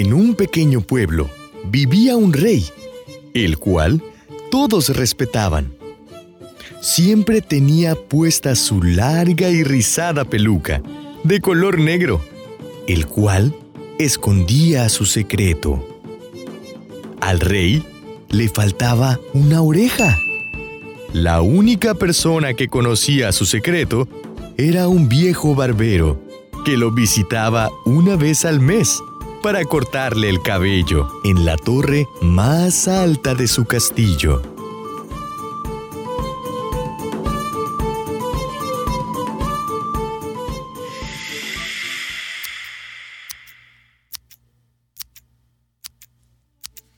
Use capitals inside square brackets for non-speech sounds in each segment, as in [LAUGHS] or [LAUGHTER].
un pequeño pueblo vivía un rey, el cual todos respetaban. Siempre tenía puesta su larga y rizada peluca, de color negro, el cual escondía su secreto. Al rey le faltaba una oreja. La única persona que conocía su secreto era un viejo barbero que lo visitaba una vez al mes para cortarle el cabello en la torre más alta de su castillo.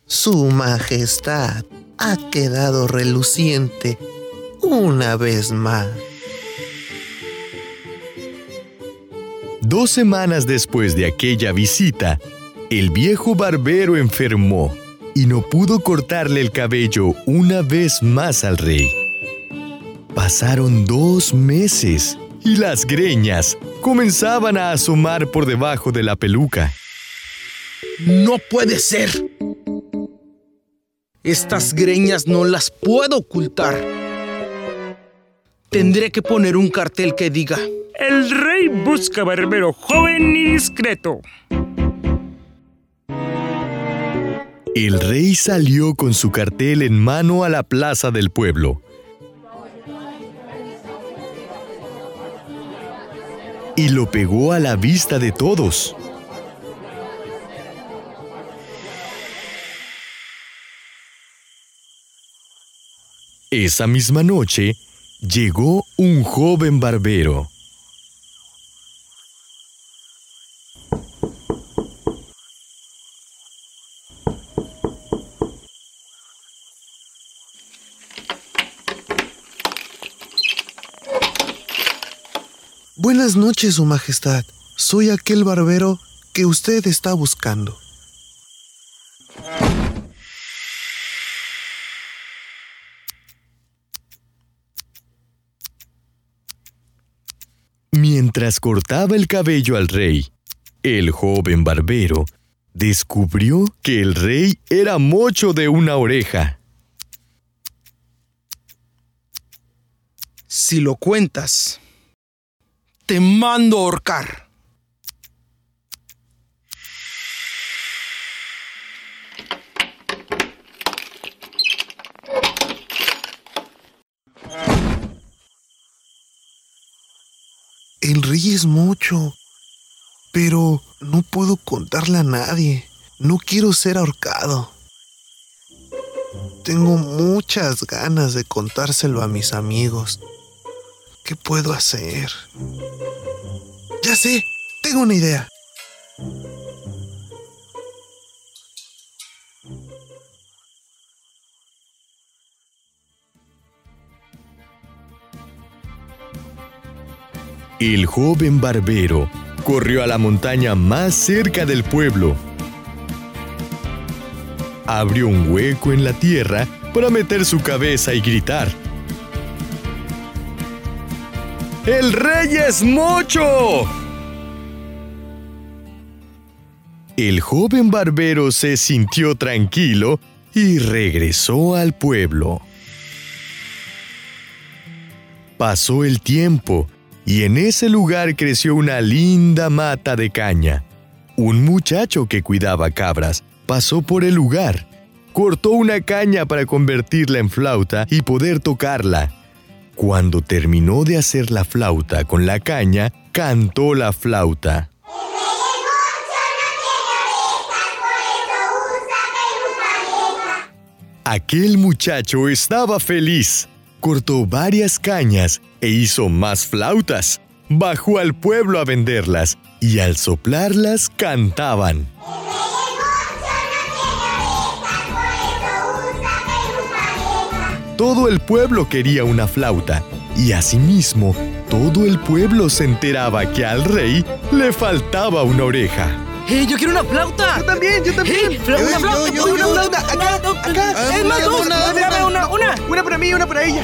Su Majestad ha quedado reluciente una vez más. Dos semanas después de aquella visita, el viejo barbero enfermó y no pudo cortarle el cabello una vez más al rey. Pasaron dos meses y las greñas comenzaban a asomar por debajo de la peluca. No puede ser. Estas greñas no las puedo ocultar. Tendré que poner un cartel que diga, el rey busca barbero joven y discreto. El rey salió con su cartel en mano a la plaza del pueblo. Y lo pegó a la vista de todos. Esa misma noche, llegó un joven barbero. Buenas noches, Su Majestad. Soy aquel barbero que usted está buscando. Mientras cortaba el cabello al rey, el joven barbero descubrió que el rey era mocho de una oreja. Si lo cuentas, te mando a ahorcar. El rey es mucho, pero no puedo contarle a nadie. No quiero ser ahorcado. Tengo muchas ganas de contárselo a mis amigos. ¿Qué puedo hacer? Ya sé, tengo una idea. El joven barbero corrió a la montaña más cerca del pueblo. Abrió un hueco en la tierra para meter su cabeza y gritar. ¡El rey es mocho! El joven barbero se sintió tranquilo y regresó al pueblo. Pasó el tiempo y en ese lugar creció una linda mata de caña. Un muchacho que cuidaba cabras pasó por el lugar, cortó una caña para convertirla en flauta y poder tocarla. Cuando terminó de hacer la flauta con la caña, cantó la flauta. Aquel muchacho estaba feliz. Cortó varias cañas e hizo más flautas. Bajó al pueblo a venderlas y al soplarlas cantaban. Todo el pueblo quería una flauta y asimismo todo el pueblo se enteraba que al rey le faltaba una oreja. ¡Eh, yo quiero una flauta! Yo también, yo también. ¡Eh, fla- una flauta! yo, yo, una yo, flauta! acá, no, acá. ¡Eh, Una, más dos! una, Dame, una, una, una! Una para mí y una para ella.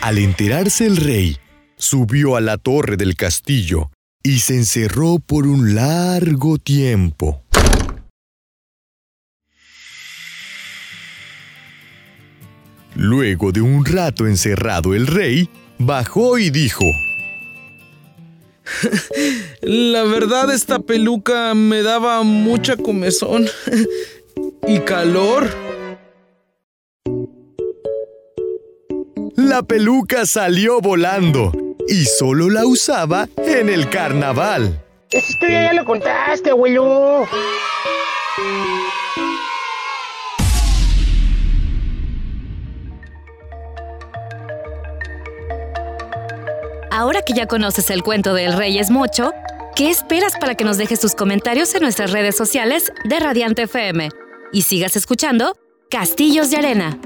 Al enterarse el rey, subió a la torre del castillo y se encerró por un largo tiempo. Luego de un rato encerrado el rey, bajó y dijo, [LAUGHS] La verdad esta peluca me daba mucha comezón [LAUGHS] y calor. La peluca salió volando y solo la usaba en el carnaval. Esa historia ya la contaste, abuelo. Ahora que ya conoces el cuento del Rey es Mocho, ¿qué esperas para que nos dejes tus comentarios en nuestras redes sociales de Radiante FM? Y sigas escuchando Castillos de Arena.